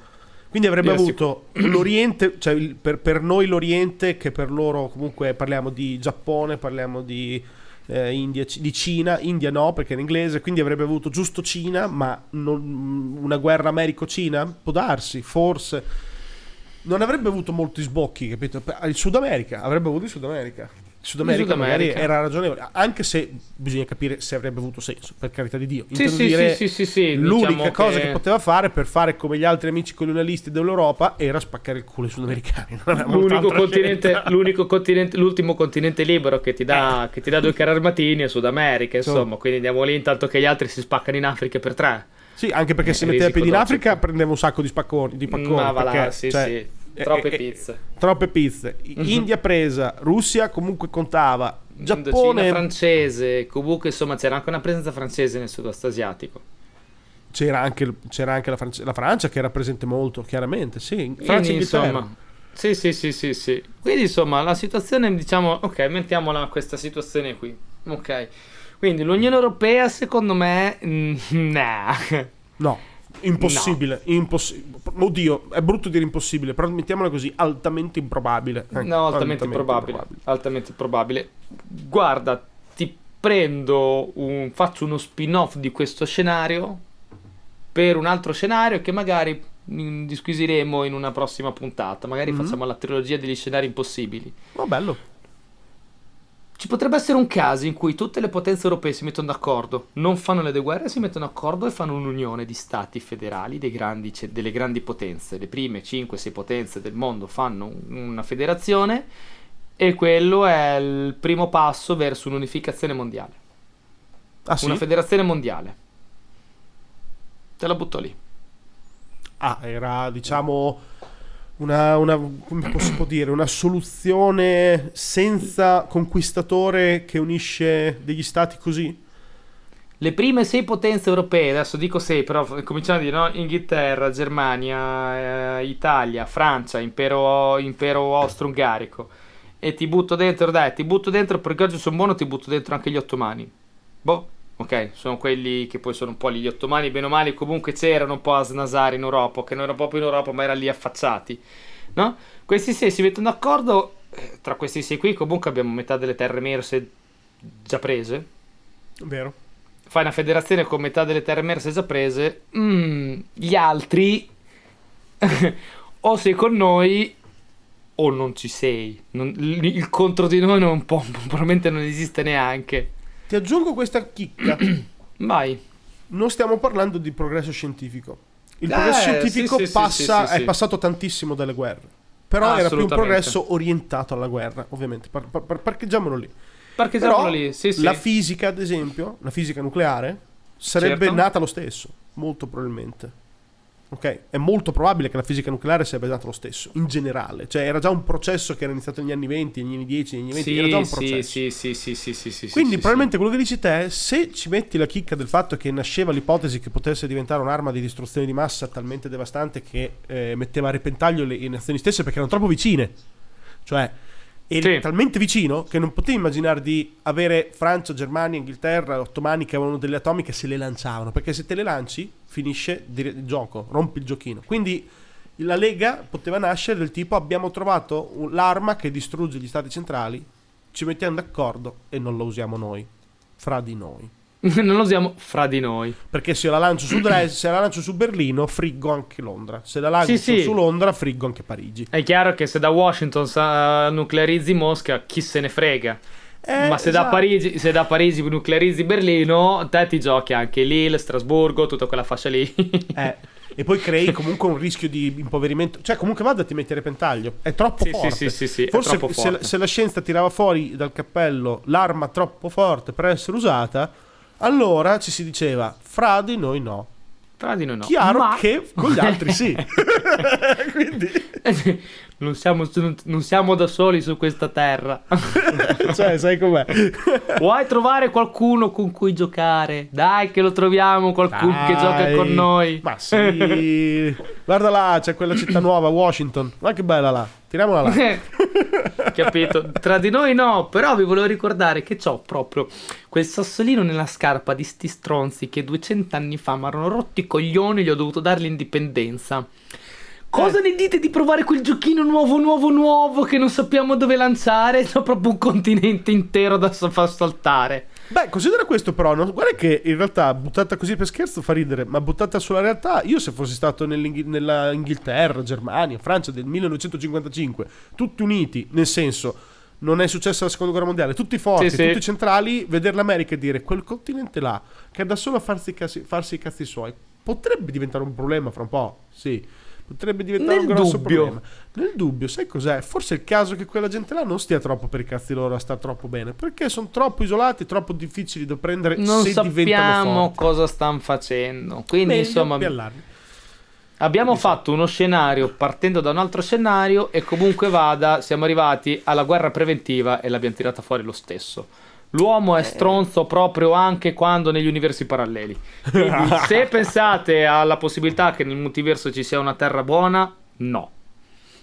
Quindi avrebbe Era avuto l'Oriente, cioè il- per, per noi l'Oriente, che per loro comunque parliamo di Giappone, parliamo di eh, India, di Cina, India no perché in inglese, quindi avrebbe avuto giusto Cina, ma non- una guerra Americo-Cina? Può darsi, forse. Non avrebbe avuto molti sbocchi, capito? Il Sud America, avrebbe avuto il Sud America. Sud America, Sud magari America. era ragionevole, anche se bisogna capire se avrebbe avuto senso, per carità di Dio. Sì, sì, dire, sì, sì, sì, sì, L'unica diciamo cosa che... che- poteva fare per fare come gli altri amici colonialisti dell'Europa era spaccare il culo ai sudamericani. L'unico continente, l'unico continente, l'ultimo continente libero che ti dà, che ti dà due carri armatini è Sud America, Insomma. insomma. Quindi andiamo lì intanto che gli altri si spaccano in Africa per tre. Sì, anche perché se Eh, metteva risico piedi in. Africa prendeva un sacco di spacconi. Di pacconi Ma va là, perché, sì, cioè, sì. Eh, Troppe eh, pizze. Troppe pizze. Mhm. India presa, Russia comunque contava. Indocina Giappone francese, comunque insomma c'era anche una presenza francese nel sud-est asiatico. c'era anche, c'era anche la, Francia, la Francia che era presente molto, chiaramente. Sì, Francia Quindi, insomma, sì, sì, sì, sì, sì. Quindi, insomma, la situazione, diciamo, ok, mettiamola questa situazione qui. Ok. Quindi l'Unione Europea, secondo me, nah. No, impossibile. impossi- Oddio, è brutto dire impossibile, però mettiamola così, altamente improbabile. Ecco, No, altamente improbabile. Altamente improbabile. Guarda, ti prendo un, faccio uno spin-off di questo scenario per un altro scenario che magari mm, disquisiremo in una prossima puntata. Magari Mhm. facciamo la trilogia degli scenari impossibili. Oh, bello. Ci potrebbe essere un caso in cui tutte le potenze europee si mettono d'accordo, non fanno le due guerre, si mettono d'accordo e fanno un'unione di stati federali grandi delle grandi potenze. Le prime 5-6 potenze del mondo fanno un- una federazione e quello è il primo passo verso un'unificazione mondiale. Ah, sì? Una federazione mondiale. Te la butto lì. Ah, era diciamo una, una, come posso dire, una soluzione senza conquistatore che unisce degli stati così? Le prime sei potenze europee, adesso dico sei, però cominciamo a dire no? Inghilterra, Germania, eh, Italia, Francia, impero, impero austro-ungarico. E ti butto dentro, dai, ti butto dentro perché oggi sono buono, ti butto dentro anche gli ottomani. Boh, ok, sono quelli che poi sono un po' gli ottomani, bene o male, comunque c'erano un po' a snasare in Europa, che non erano proprio in Europa, ma erano lì affacciati. No? Questi sei si mettono d'accordo, eh, tra questi sei qui comunque abbiamo metà delle terre emerse già prese. Vero. Fai una federazione con metà delle terre emerse già prese, mm, gli altri o sei con noi o non ci sei. Non, il, il contro di noi non può, probabilmente non esiste neanche. Ti aggiungo questa chicca. Vai. Non stiamo parlando di progresso scientifico. Il Eh, progresso scientifico sì, passa, sì, sì, è passato tantissimo dalle guerre. Però era più un progresso orientato alla guerra, ovviamente. Par- par- parcheggiamolo lì. Parcheggiamolo Però lì, sì, sì. la fisica, ad esempio, la fisica nucleare, sarebbe Certo. nata lo stesso, molto probabilmente. Ok? È molto probabile che la fisica nucleare sarebbe nata lo stesso, in generale. Cioè, era già un processo che era iniziato negli anni 20, negli anni 10, negli anni 20, era già un sì, processo. sì, sì, sì, sì, sì, sì, Quindi sì, probabilmente quello che dici te, se ci metti la chicca del fatto che nasceva l'ipotesi che potesse diventare un'arma di distruzione di massa talmente devastante che eh, metteva a repentaglio le, le nazioni stesse perché erano troppo vicine. Cioè, eri Sì. talmente vicino che non potevi immaginare di avere Francia, Germania, Inghilterra, ottomani che avevano delle atomiche se le lanciavano. Perché se te le lanci, finisce il gioco, rompi il giochino. Quindi la Lega poteva nascere del tipo abbiamo trovato l'arma che distrugge gli stati centrali, ci mettiamo d'accordo e non la usiamo noi, fra di noi. non lo usiamo fra di noi. Perché se la lancio su se la lancio su Berlino, friggo anche Londra. Se la lancio Sì, sì. su Londra, friggo anche Parigi. È chiaro che se da Washington sa- nuclearizzi Mosca, chi se ne frega. Eh, Ma se da, esatto. Parigi, se da Parigi nuclearizzi Berlino, te ti giochi anche Lille, Strasburgo, tutta quella fascia lì. Eh, e poi crei comunque un rischio di impoverimento. Cioè, comunque vada, ti metti a repentaglio. È troppo Sì, forte. sì, sì, sì, Forse se, se la scienza tirava fuori dal cappello l'arma troppo forte per essere usata, allora ci si diceva, fra di noi no. Tra di noi no. Chiaro Ma- che con gli altri sì. Quindi, non, siamo, non siamo da soli su questa terra. cioè, sai com'è? Vuoi trovare qualcuno con cui giocare? Dai, che lo troviamo, qualcuno che Dai. gioca con noi. Ma sì. Guarda là, c'è quella città nuova, Washington. Ma che bella là. Tiriamola là. Capito? Tra di noi no, però vi volevo ricordare che ho proprio quel sassolino nella scarpa di sti stronzi che 200 anni fa mi erano rotti i coglioni e gli ho dovuto dare l'indipendenza. Cosa Eh. ne dite di provare quel giochino nuovo, nuovo, nuovo che non sappiamo dove lanciare? C'è proprio un continente intero da far saltare. Beh, considera questo però, no? guarda che in realtà buttata così per scherzo fa ridere, ma buttata sulla realtà, io se fossi stato nell'Inghi- nella Inghilterra, Germania, Francia del 1955, tutti uniti, nel senso, non è successa la seconda guerra mondiale, tutti forti, Sì, sì. tutti centrali, vedere l'America e dire quel continente là, che è da solo a farsi, farsi i cazzi suoi, potrebbe diventare un problema fra un po', sì. Potrebbe diventare Nel un grosso dubbio. problema. Nel dubbio, sai cos'è? Forse è il caso che quella gente là non stia troppo per i cazzi loro a star troppo bene. Perché sono troppo isolati, troppo difficili da prendere Non se diventano sappiamo cosa stanno facendo. Quindi, Meglio insomma. Abbiamo fatto uno scenario partendo da un altro scenario e comunque vada, siamo arrivati alla guerra preventiva e l'abbiamo tirata fuori lo stesso. L'uomo è stronzo proprio anche quando negli universi paralleli. Quindi, se pensate alla possibilità che nel multiverso ci sia una terra buona, no.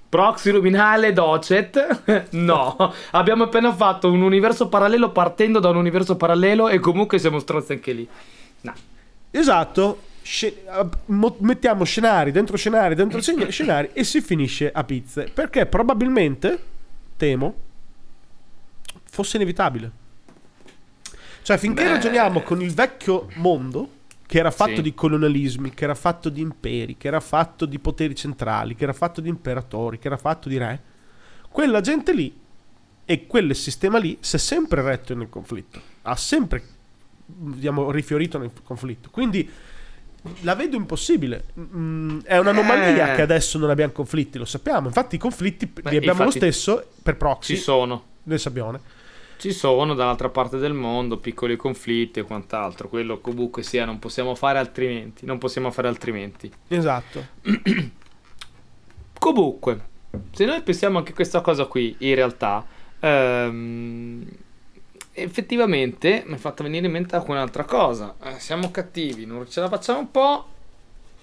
Proxy luminale docet? No. Abbiamo appena fatto un universo parallelo partendo da un universo parallelo e comunque siamo stronzi anche lì. No. Esatto. Sce- eh, mettiamo scenari dentro scenari dentro scen- scenari e si finisce a pizze. Perché probabilmente, temo, fosse inevitabile. Cioè, finché Beh. ragioniamo con il vecchio mondo, che era fatto Sì. di colonialismi, che era fatto di imperi, che era fatto di poteri centrali, che era fatto di imperatori, che era fatto di re, quella gente lì e quel sistema lì si è sempre retto nel conflitto, ha sempre diciamo, rifiorito nel conflitto. Quindi la vedo impossibile. Mm, è un'anomalia Eh. che adesso non abbiamo conflitti, lo sappiamo. Infatti, i conflitti Beh, li abbiamo lo stesso per proxy. Ci sono. nel sabbione. Ci sono dall'altra parte del mondo piccoli conflitti e quant'altro, quello comunque sia, non possiamo fare altrimenti, non possiamo fare altrimenti. Esatto. comunque, se noi pensiamo anche a questa cosa qui, in realtà, ehm, effettivamente mi è fatta venire in mente anche un'altra cosa. Eh, siamo cattivi, non ce la facciamo un po'.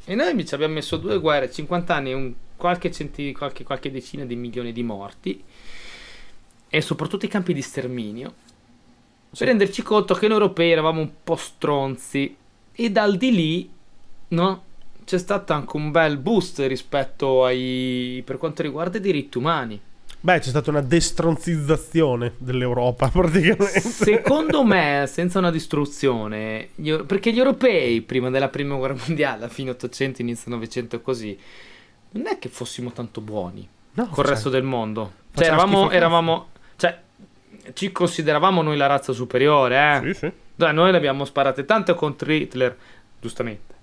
E noi ci abbiamo messo due guerre, 50 anni e un, qualche, centi, qualche, qualche decina di milioni di morti. E soprattutto i campi di sterminio. Sì. Per renderci conto che noi europei eravamo un po' stronzi. E dal di lì, no? C'è stato anche un bel boost rispetto ai. per quanto riguarda i diritti umani. Beh, c'è stata una destronzizzazione dell'Europa, praticamente. Secondo me, senza una distruzione, gli, perché gli europei, prima della prima guerra mondiale, a fine 800, inizio 900 e così, non è che fossimo tanto buoni no, col cioè, resto del mondo. Cioè, eravamo, eravamo, ci consideravamo noi la razza superiore, eh? Sì, sì. Dai, noi le abbiamo sparate tante contro Hitler, giustamente.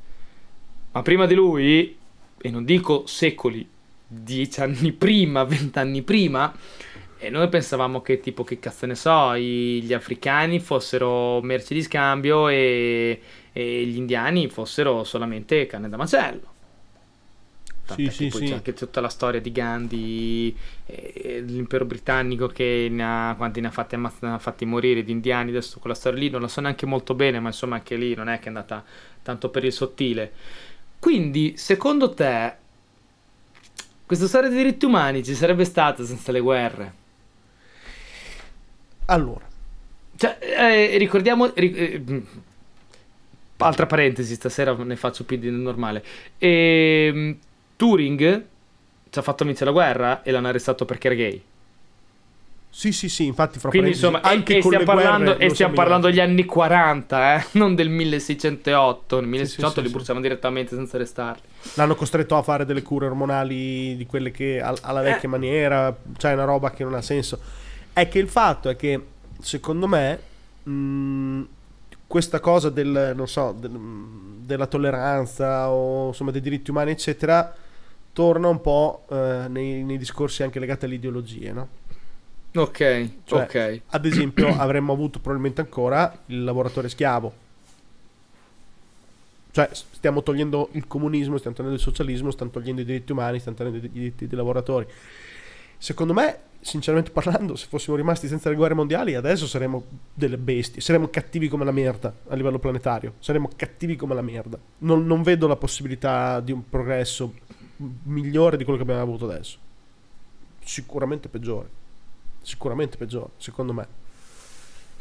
Ma prima di lui, e non dico secoli, dieci anni prima, vent'anni prima. E noi pensavamo che tipo, che cazzo ne so, gli africani fossero merci di scambio e, e gli indiani fossero solamente canne da macello. Tant'è sì, sì, poi sì. c'è anche tutta la storia di Gandhi, e l'impero britannico che ne ha, quanti ne ha, fatti, ne ha fatti morire di indiani, adesso quella storia lì non la so neanche molto bene, ma insomma anche lì non è che è andata tanto per il sottile. Quindi, secondo te, questa storia dei diritti umani ci sarebbe stata senza le guerre. Allora. Cioè, eh, ricordiamo... Ric- eh, altra parentesi, stasera ne faccio più di normale. E, ehm, Turing ci ha fatto vincere la guerra e l'hanno arrestato perché era gay. Sì, sì, sì, infatti fra Quindi insomma, anche e, stiamo parlando, e stiamo parlando degli anni 40, eh? non del 1608. Nel 1608 sì, sì, li sì, bruciavano direttamente senza restarli. L'hanno costretto a fare delle cure ormonali di quelle che alla vecchia eh. maniera, cioè una roba che non ha senso. È che il fatto è che, secondo me, mh, questa cosa del, non so, del, della tolleranza o insomma dei diritti umani, eccetera, torna un po' eh, nei, nei discorsi anche legati alle ideologie, no? Ok, cioè, ok. Ad esempio, avremmo avuto probabilmente ancora il lavoratore schiavo. Cioè, stiamo togliendo il comunismo, stiamo togliendo il socialismo, stiamo togliendo i diritti umani, stiamo togliendo i diritti dei lavoratori. Secondo me, sinceramente parlando, se fossimo rimasti senza le guerre mondiali, adesso saremmo delle bestie, saremmo cattivi come la merda a livello planetario, saremmo cattivi come la merda. Non, non vedo la possibilità di un progresso migliore di quello che abbiamo avuto adesso. Sicuramente peggiore sicuramente peggiore, secondo me.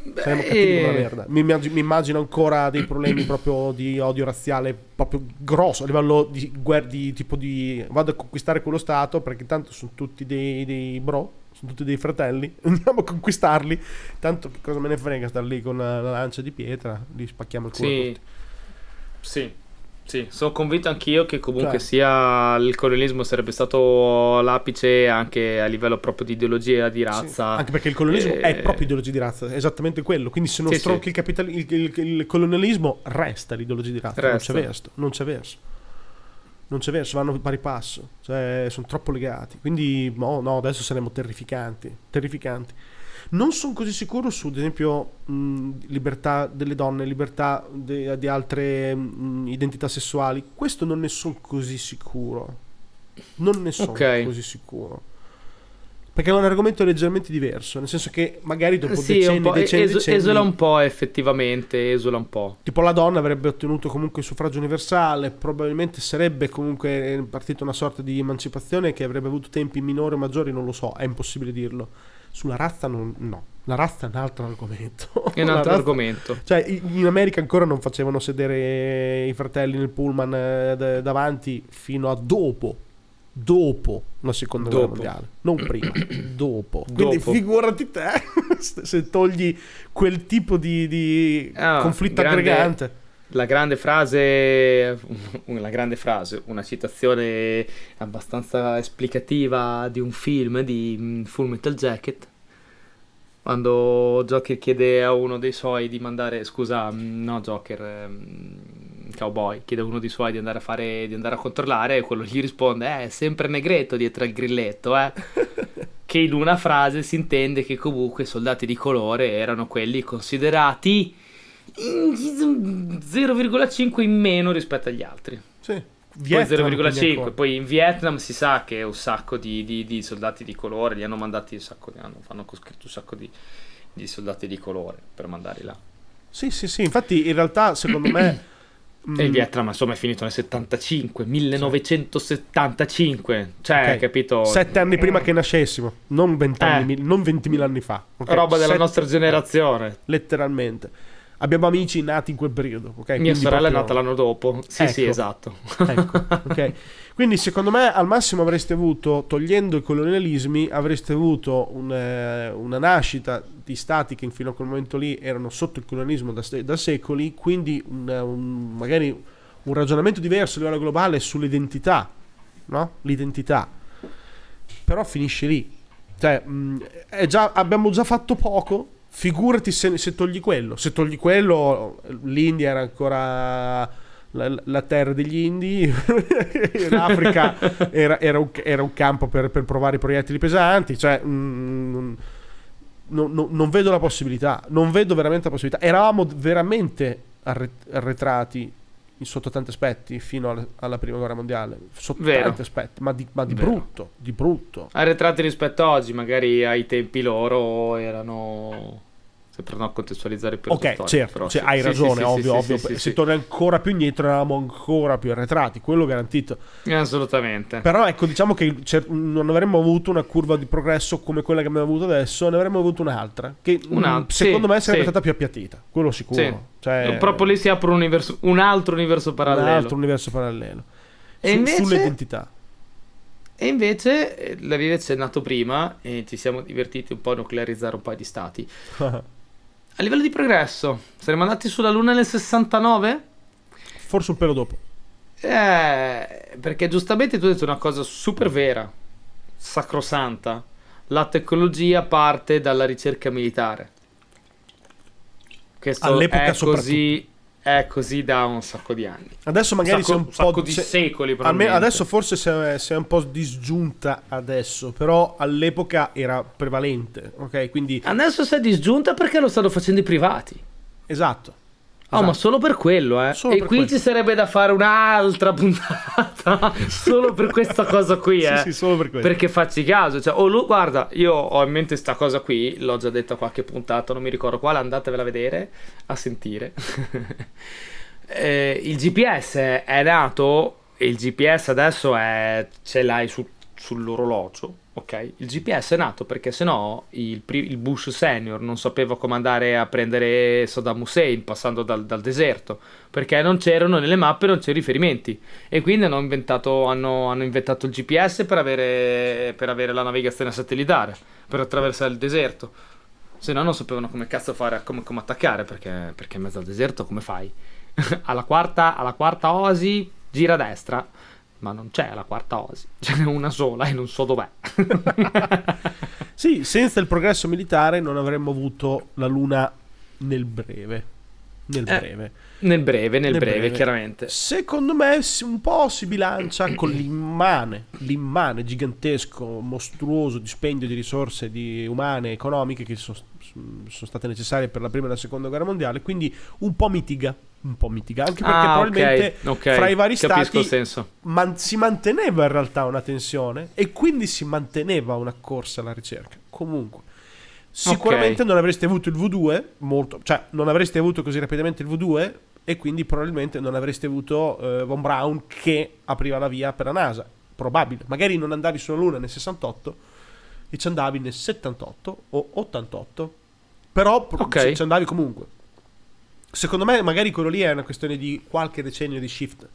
Beh, Saremmo cattivi come la merda. Mi, mi, immagino ancora dei problemi proprio di odio razziale proprio grosso a livello di guerra di tipo di vado a conquistare quello stato perché tanto sono tutti dei, dei bro, sono tutti dei fratelli, andiamo a conquistarli. Tanto che cosa me ne frega star lì con la, la lancia di pietra, li spacchiamo il culo sì. Sì. Sì, sono convinto anch'io che comunque cioè. sia il colonialismo sarebbe stato l'apice anche a livello proprio di ideologia di razza. Sì, anche perché il colonialismo e... è proprio ideologia di razza, è esattamente quello. Quindi se non sì, stronchi sì. il, capitali- il, il, il, colonialismo, resta l'ideologia di razza. Resta. Non c'è verso, non c'è verso. Non c'è verso, vanno pari passo. Cioè, sono troppo legati. Quindi, no, no, adesso saremo terrificanti. Terrificanti. Non sono così sicuro su, ad esempio, mh, libertà delle donne, libertà de- di altre mh, identità sessuali. Questo non ne sono così sicuro. Non ne sono okay. così sicuro. Perché è un argomento leggermente diverso, nel senso che magari dopo sì, decenni, un decenni, es- decenni, esula un po' effettivamente, esula un po'. Tipo la donna avrebbe ottenuto comunque il suffragio universale, probabilmente sarebbe comunque partita una sorta di emancipazione che avrebbe avuto tempi minori o maggiori, non lo so, è impossibile dirlo sulla razza non, no. La razza è un altro argomento. È un altro razza, argomento. Cioè, in America ancora non facevano sedere i fratelli nel pullman eh, davanti fino a dopo. Dopo la seconda dopo. guerra mondiale, non prima, dopo. Quindi dopo. figurati te se togli quel tipo di, di ah, conflitto grande, aggregante la grande frase, una grande frase, una citazione abbastanza esplicativa di un film di mm, Full Metal Jacket. Quando Joker chiede a uno dei suoi di mandare, scusa, mm, no Joker, ehm, cowboy, chiede a uno dei suoi di andare a fare, di andare a controllare e quello gli risponde, eh, è sempre negretto dietro al grilletto, eh. che in una frase si intende che comunque i soldati di colore erano quelli considerati 0,5 in meno rispetto agli altri. Sì. Vietnam, poi 0,5. Poi in Vietnam si sa che un sacco di, di, di soldati di colore li hanno mandati un sacco, hanno, hanno coscritto un sacco di, di soldati di colore per mandarli là. Sì, sì, sì. Infatti, in realtà, secondo me. E il mm, Vietnam, insomma, è finito nel 75, 1975. Cioè, okay. capito? Sette anni prima che nascessimo, non, vent'anni, eh. non 20.000 anni fa. Okay? Roba della Sette... nostra generazione. Letteralmente abbiamo amici nati in quel periodo. Okay? Mia Quindi sorella proprio... è nata l'anno dopo. Sì, ecco. sì, esatto. Ecco, okay. Quindi secondo me al massimo avreste avuto, togliendo i colonialismi, avreste avuto un, eh, una nascita di stati che fino a quel momento lì erano sotto il colonialismo da, da secoli, quindi un, un, magari un ragionamento diverso a livello globale sull'identità, no? L'identità. Però finisce lì. Cioè, mh, già, abbiamo già fatto poco Figurati se, se, togli quello. Se togli quello, l'India era ancora la, la terra degli indi, l'Africa era, era, un, era, un, campo per, per, provare i proiettili pesanti. Cioè, mm, non, non, non vedo la possibilità. Non vedo veramente la possibilità. Eravamo veramente arretrati sotto tanti aspetti fino alla, alla prima guerra mondiale sotto Vero. tanti aspetti ma di, ma di brutto di brutto arretrati rispetto a oggi magari ai tempi loro erano per non contestualizzare per ok certo però, cioè, sì, hai ragione sì, ovvio, ovvio se torni ancora più indietro eravamo ancora più arretrati quello garantito. Assolutamente. Però ecco diciamo che non avremmo avuto una curva di progresso come quella che abbiamo avuto adesso ne avremmo avuto un'altra che una, secondo me sarebbe stata più appiattita quello sicuro cioè, proprio lì si apre un, universo, un altro universo parallelo. Un altro universo parallelo. E Su, invece... sull'identità e invece eh, l'avevi accennato prima e ci siamo divertiti un po' a nuclearizzare un paio di stati. A livello di progresso, saremmo andati sulla Luna nel 69? Forse un pelo dopo. Eh, perché giustamente tu hai detto una cosa super vera, sacrosanta. La tecnologia parte dalla ricerca militare. Questo All'epoca è così è così da un sacco di anni. Adesso magari sacco, un po' di se, secoli. Adesso forse sei, sei, un po' disgiunta adesso, però all'epoca era prevalente, ok? Quindi... Adesso sei disgiunta perché lo stanno facendo i privati. Esatto. Oh, esatto. ma solo per quello, eh. Solo e qui quello. ci sarebbe da fare un'altra puntata solo per questa cosa qui, eh. sì, sì, solo per quello. Perché facci caso, cioè, oh, lui, guarda, io ho in mente questa cosa qui, l'ho già detto a qualche puntata, non mi ricordo quale, andatevela a vedere, a sentire. eh, il GPS è nato e il GPS adesso è, ce l'hai su, sull'orologio Ok, il GPS è nato perché se no il, il, Bush senior non sapeva come andare a prendere Saddam Hussein passando dal, dal, deserto perché non c'erano nelle mappe, non c'erano riferimenti e quindi hanno inventato, hanno, hanno inventato il GPS per avere, per avere, la navigazione satellitare, per attraversare il deserto. Se no non sapevano come cazzo fare, come, come attaccare perché, perché in mezzo al deserto come fai? alla, quarta, alla quarta osi gira a destra ma non c'è la quarta osi, ce n'è una sola e non so dov'è. sì, senza il progresso militare non avremmo avuto la Luna nel breve. Nel eh, breve. Nel breve, nel, nel breve, breve, chiaramente. Secondo me un po' si bilancia con l'immane, l'immane, gigantesco, mostruoso dispendio di risorse di umane, economiche che sono, sono state necessarie per la prima e la seconda guerra mondiale, quindi un po' mitiga un po' mitiga, anche perché ah, probabilmente okay, okay. fra i vari Capisco stati man- si manteneva in realtà una tensione e quindi si manteneva una corsa alla ricerca. Comunque, sicuramente okay. non avreste avuto il V2, molto, cioè non avreste avuto così rapidamente il V2 e quindi probabilmente non avreste avuto uh, Von Braun che apriva la via per la NASA. Probabile, magari non andavi sulla Luna nel 68 e ci andavi nel 78 o 88, però okay. ci andavi comunque. Secondo me, magari quello lì è una questione di qualche decennio di shift.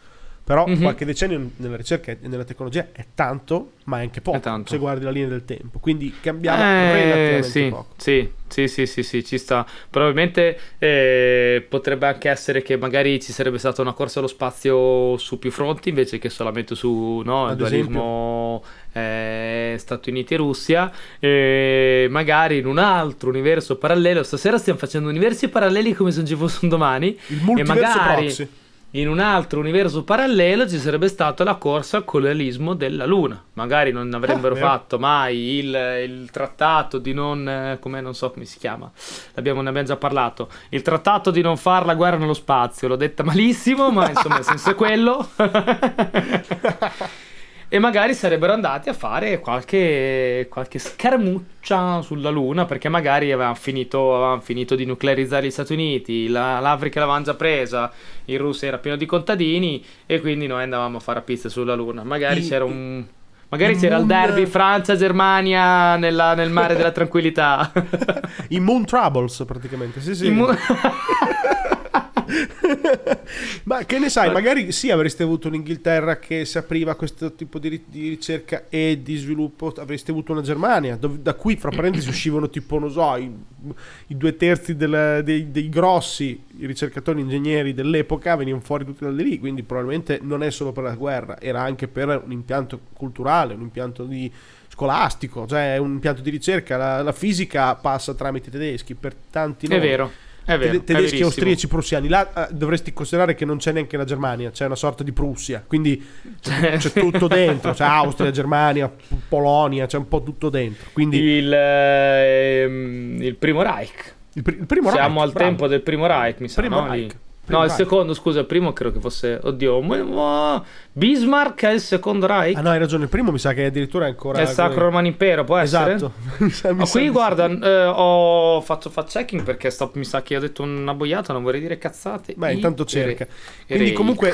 Però mm-hmm. qualche decennio nella ricerca e nella tecnologia è tanto, ma è anche poco è se guardi la linea del tempo. Quindi cambiamo eh, relativamente sì, poco. Sì, sì, sì, sì, sì, ci sta. Probabilmente eh, potrebbe anche essere che magari ci sarebbe stata una corsa allo spazio su più fronti invece che solamente su no, il dualismo eh, Stati Uniti e Russia. E magari in un altro universo parallelo. Stasera stiamo facendo universi paralleli come se non ci fosse un domani. Il multiverso e magari... proxy in un altro universo parallelo ci sarebbe stata la corsa al colonialismo della Luna. Magari non avrebbero Ah, fatto mai il, il trattato di non. eh, come non so come si chiama, L'abbiamo, ne abbiamo già parlato. Il trattato di non fare la guerra nello spazio. L'ho detta malissimo, ma insomma il senso è quello. E magari sarebbero andati a fare qualche, qualche scaramuccia sulla Luna, perché magari avevano finito, avevano finito di nuclearizzare gli Stati Uniti, la- l'Africa l'avevano già presa, il Russia era pieno di contadini e quindi noi andavamo a fare pizze sulla Luna. Magari I- c'era un... Magari il c'era il moon- derby Francia-Germania nella- nel mare della tranquillità. I Moon Troubles praticamente. Sì, sì. Il mu- Ma che ne sai, magari sì avreste avuto un'Inghilterra che si apriva a questo tipo di, di ricerca e di sviluppo, avreste avuto una Germania, dove- da cui fra parentesi uscivano tipo, non so, i, i due terzi del- dei, dei grossi ricercatori ingegneri dell'epoca venivano fuori tutti da lì, quindi probabilmente non è solo per la guerra, era anche per un impianto culturale, un impianto di scolastico, cioè un impianto di ricerca, la, la fisica passa tramite i tedeschi per tanti È nomi. vero, vero. Tedeschi, austriaci, prussiani. Là eh, dovresti considerare che non c'è neanche la Germania, c'è una sorta di Prussia, quindi c'è, c'è tutto dentro, c'è Austria, Germania, Polonia, c'è un po' tutto dentro. Quindi Il, ehm, il primo Reich. il, pri- il primo Siamo Reich, al bravo. tempo del primo Reich, mi sa. Primo no? Reich. Primo No, il Reich. secondo, scusa, il primo credo che fosse. Oddio, ma- ma- Bismarck è il secondo Reich? Ah no, hai ragione, il primo mi sa che addirittura è ancora è il Sacro Romano Impero, può essere? Esatto. Mi sa- mi Ma sa qui guarda, eh, ho fatto fact checking perché sto- mi sa che ho detto una boiata, non vorrei dire cazzate. Beh, I- intanto cerca. Re- Quindi Reich. comunque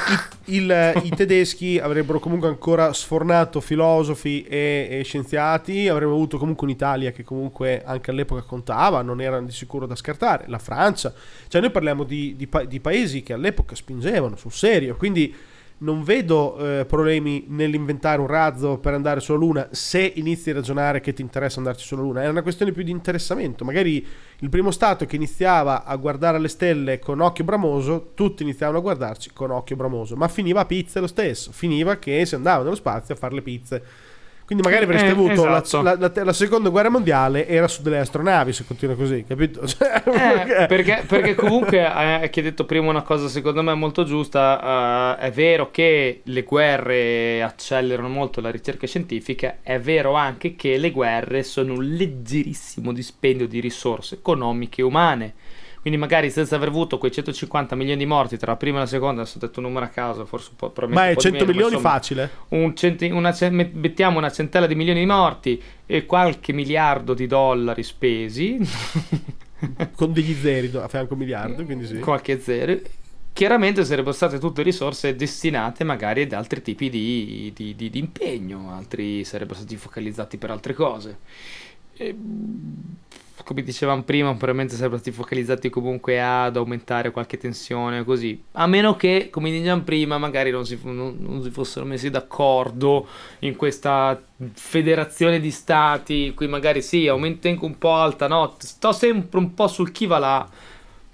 i, il- i tedeschi avrebbero comunque ancora sfornato filosofi e, e scienziati, avremmo avuto comunque un'Italia che comunque anche all'epoca contava, non era di sicuro da scartare, la Francia, cioè noi parliamo di, di pa- di paesi che all'epoca spingevano sul serio, quindi non vedo eh, problemi nell'inventare un razzo per andare sulla Luna se inizi a ragionare che ti interessa andarci sulla Luna. È una questione più di interessamento. Magari il primo stato che iniziava a guardare alle stelle con occhio bramoso, tutti iniziavano a guardarci con occhio bramoso, ma finiva a pizze lo stesso. Finiva che si andava nello spazio a fare le pizze. Quindi magari avreste Eh, avuto la- esatto. la, la- la seconda guerra mondiale era su delle astronavi se continua così, capito? Cioè, Eh, perché, perché comunque eh, che hai detto prima una cosa secondo me molto giusta, eh, è vero che le guerre accelerano molto la ricerca scientifica, è vero anche che le guerre sono un leggerissimo dispendio di risorse economiche e umane. Quindi magari senza aver avuto quei 150 milioni di morti tra la prima e la seconda, adesso ho detto un numero a caso, forse un po', probabilmente Ma è un po' di 100 meno, milioni insomma, facile? un centi- una ce- met- mettiamo una centella di milioni di morti e qualche miliardo di dollari spesi, Con degli zeri a fianco miliardo, quindi sì. qualche zero, chiaramente sarebbero state tutte risorse destinate magari ad altri tipi di, di- di- di impegno, altri sarebbero stati focalizzati per altre cose. E, come dicevamo prima, probabilmente sarebbero stati focalizzati comunque ad aumentare qualche tensione, così. A meno che, come dicevamo prima, magari non si, non- non si fossero messi d'accordo in questa federazione di stati, cui magari sì, aumenta anche un po' alta, no? Sto sempre un po' sul chi va là,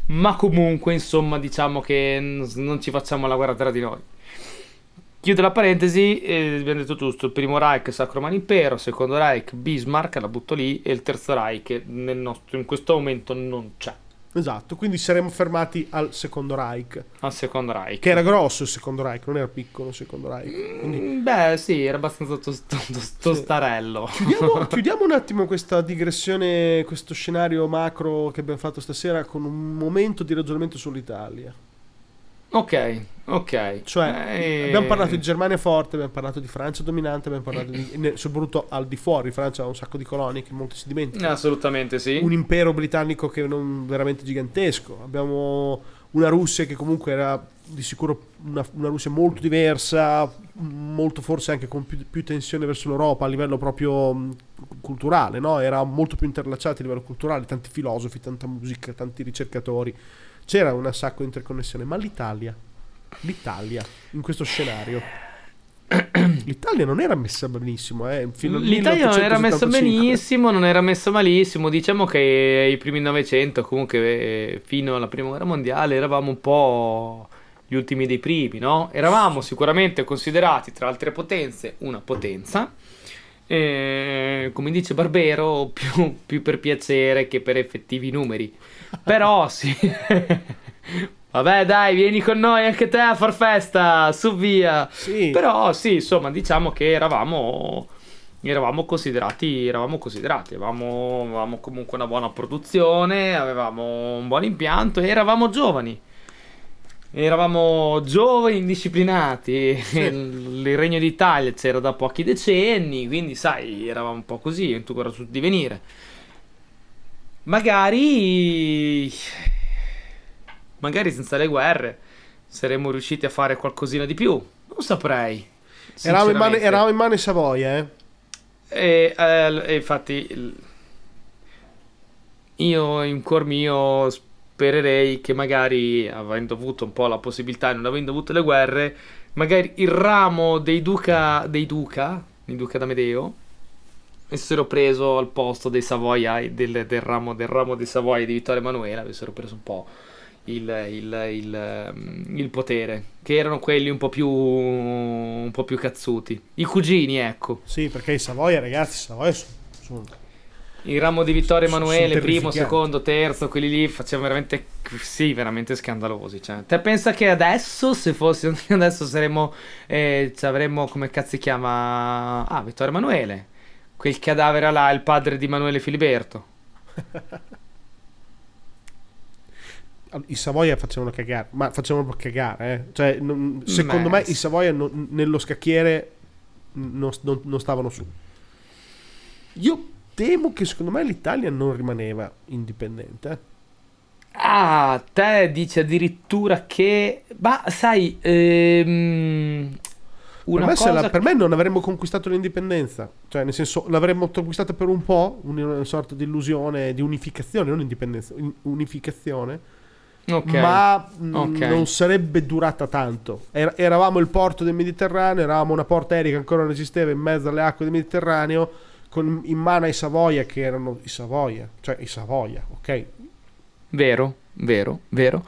ma comunque, insomma, diciamo che non ci facciamo la guerra tra di noi. Chiudo la parentesi, eh, abbiamo detto giusto, il primo Reich Sacro Romano Impero, secondo Reich Bismarck, la butto lì, e il terzo Reich nel nostro- in questo momento non c'è, Esatto, quindi saremmo fermati al secondo Reich, al secondo Reich. che era grosso il secondo Reich, non era piccolo il secondo Reich. Quindi Mm, Beh, sì, era abbastanza tos- tos- tostarello. chiudiamo, chiudiamo un attimo questa digressione, questo scenario macro che abbiamo fatto stasera con un momento di ragionamento sull'Italia. Ok, ok. Cioè, Eh, abbiamo parlato di Germania forte, abbiamo parlato di Francia dominante, abbiamo parlato di, soprattutto al di fuori, Francia ha un sacco di colonie che molti si dimenticano. Assolutamente sì. un impero britannico che non veramente gigantesco. Abbiamo una Russia che comunque era di sicuro una, una Russia molto diversa, molto forse anche con più, più tensione verso l'Europa a livello proprio mh, culturale, no? Era molto più interlacciata a livello culturale, tanti filosofi, tanta musica, tanti ricercatori. C'era un sacco di interconnessione, ma l'Italia, l'Italia in questo scenario L'Italia non era messa benissimo, eh, L'Italia non era messa 1875. benissimo, non era messa malissimo. Diciamo che i primi Novecento, comunque eh, fino alla prima guerra mondiale, eravamo un po' gli ultimi dei primi, no? Eravamo sicuramente considerati tra altre potenze una potenza. Eh, come dice Barbero, più, più per piacere che per effettivi numeri. Però sì. Vabbè, dai, vieni con noi anche te a far festa, su via. Sì. Però sì, insomma, diciamo che eravamo eravamo considerati, eravamo considerati, avevamo, avevamo comunque una buona produzione, avevamo un buon impianto e eravamo giovani. Eravamo giovani, indisciplinati. Il, il Regno d'Italia c'era da pochi decenni, quindi sai, eravamo un po' così, ancora sul divenire. Magari, magari senza le guerre saremmo riusciti a fare qualcosina di più. Non saprei. Eravamo in, mano, eravamo in mano in Savoia, eh? E, eh, infatti io in cuor mio spererei che magari avendo avuto un po' la possibilità e non avendo avuto le guerre, magari il ramo dei duca dei duca, dei duca d'Amedeo avessero preso al posto dei Savoia del, del ramo, del ramo dei Savoia di Vittorio Emanuele, avessero preso un po' il, il- il, ehm, il potere, che erano quelli un po' più un po' più cazzuti. I cugini, ecco. Sì, perché i Savoia, ragazzi, Savoia sono... Il ramo di Vittorio Emanuele, primo, secondo, terzo, quelli lì facevano veramente, sì, veramente scandalosi. Cioè. Te pensa che adesso, se fosse adesso saremmo, eh, ci avremmo, come cazzo si chiama? Ah, Vittorio Emanuele, quel cadavere là, il padre di Emanuele Filiberto. I Savoia facevano cagare, ma facevano cagare, eh? Cioè, non- secondo Beh, me sì. i Savoia non- nello scacchiere non, non- non stavano su. Io temo che secondo me l'Italia non rimaneva indipendente. eh. Ah, te dici addirittura che, ma sai, ehm, Per me, cosa la- per me non avremmo conquistato l'indipendenza, cioè nel senso l'avremmo conquistata per un po', un- una sorta di illusione di unificazione, non indipendenza, un- unificazione, Ok. ma mh, Ok. non sarebbe durata tanto. Era- eravamo il porto del Mediterraneo, eravamo una porta aerea che ancora non esisteva in mezzo alle acque del Mediterraneo, con in mano ai Savoia che erano i Savoia, cioè i Savoia, ok? Vero, vero, vero.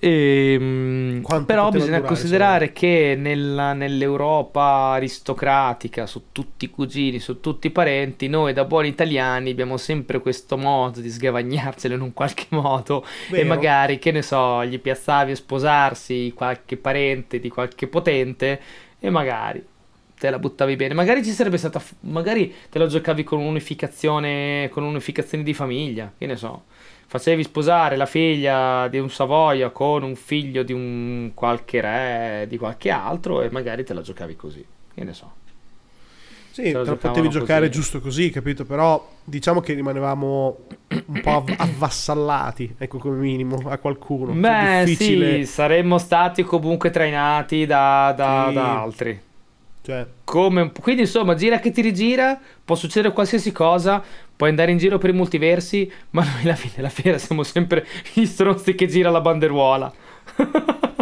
Ehm, però bisogna durare, considerare che nella- nell'Europa aristocratica, su tutti i cugini, su tutti i parenti, noi da buoni italiani abbiamo sempre questo modo di sgavagnarcelo in un qualche modo e Vero? magari, che ne so, gli piazzavi a sposarsi qualche parente di qualche potente e magari te la buttavi bene. Magari ci sarebbe stata, magari te la giocavi con un'unificazione, con un'unificazione di famiglia, che ne so. Facevi sposare la figlia di un Savoia con un figlio di un qualche re, di qualche altro e magari te la giocavi così, che ne so. Sì, te la potevi giocare così. giusto così, capito? Però diciamo che rimanevamo un po' av- avvassallati, ecco come minimo, a qualcuno. Beh, difficile, sì, saremmo stati comunque trainati da, da- Sì. da altri. Cioè, Come Quindi insomma, gira che ti rigira, può succedere qualsiasi cosa, puoi andare in giro per i multiversi, ma noi alla fine della fiera siamo sempre gli stronzi che gira la banderuola.